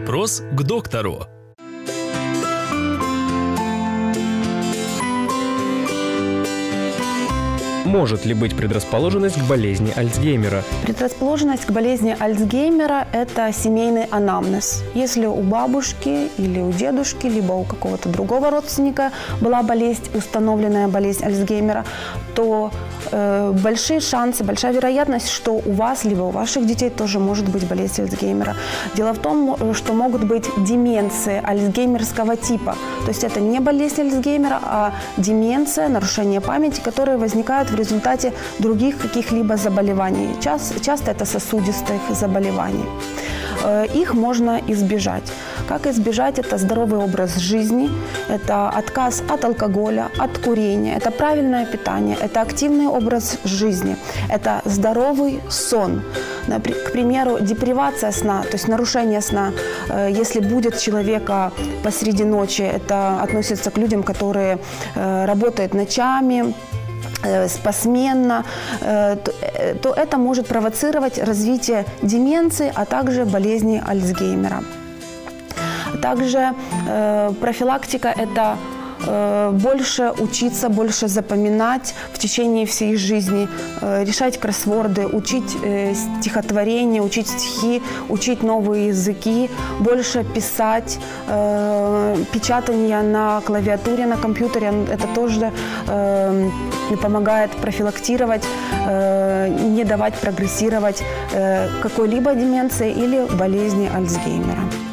Вопрос к доктору. Может ли быть предрасположенность к болезни Альцгеймера? Предрасположенность к болезни Альцгеймера – это семейный анамнез. Если у бабушки или у дедушки, либо у какого-то другого родственника была болезнь, установленная болезнь Альцгеймера, то э, большие шансы, большая вероятность, что у вас, либо у ваших детей тоже может быть болезнь Альцгеймера. Дело в том, что могут быть деменции альцгеймерского типа. То есть это не болезнь Альцгеймера, а деменция, нарушение памяти, которые возникают в результате других каких-либо заболеваний. Час, часто это сосудистых заболеваний. Э, их можно избежать. Как избежать? Это здоровый образ жизни, это отказ от алкоголя, от курения, это правильное питание, это активный образ жизни, это здоровый сон. К примеру, депривация сна, то есть нарушение сна, э, если будет человека посреди ночи, это относится к людям, которые э, работают ночами, Э, посменно, э, то это может провоцировать развитие деменции, а также болезни Альцгеймера. Также профилактика – это Э, больше учиться, больше запоминать в течение всей жизни, э, решать кроссворды, учить э, стихотворение, учить стихи, учить новые языки, больше писать, печатание на клавиатуре, на компьютере, это тоже помогает профилактировать, не давать прогрессировать какой-либо деменции или болезни Альцгеймера.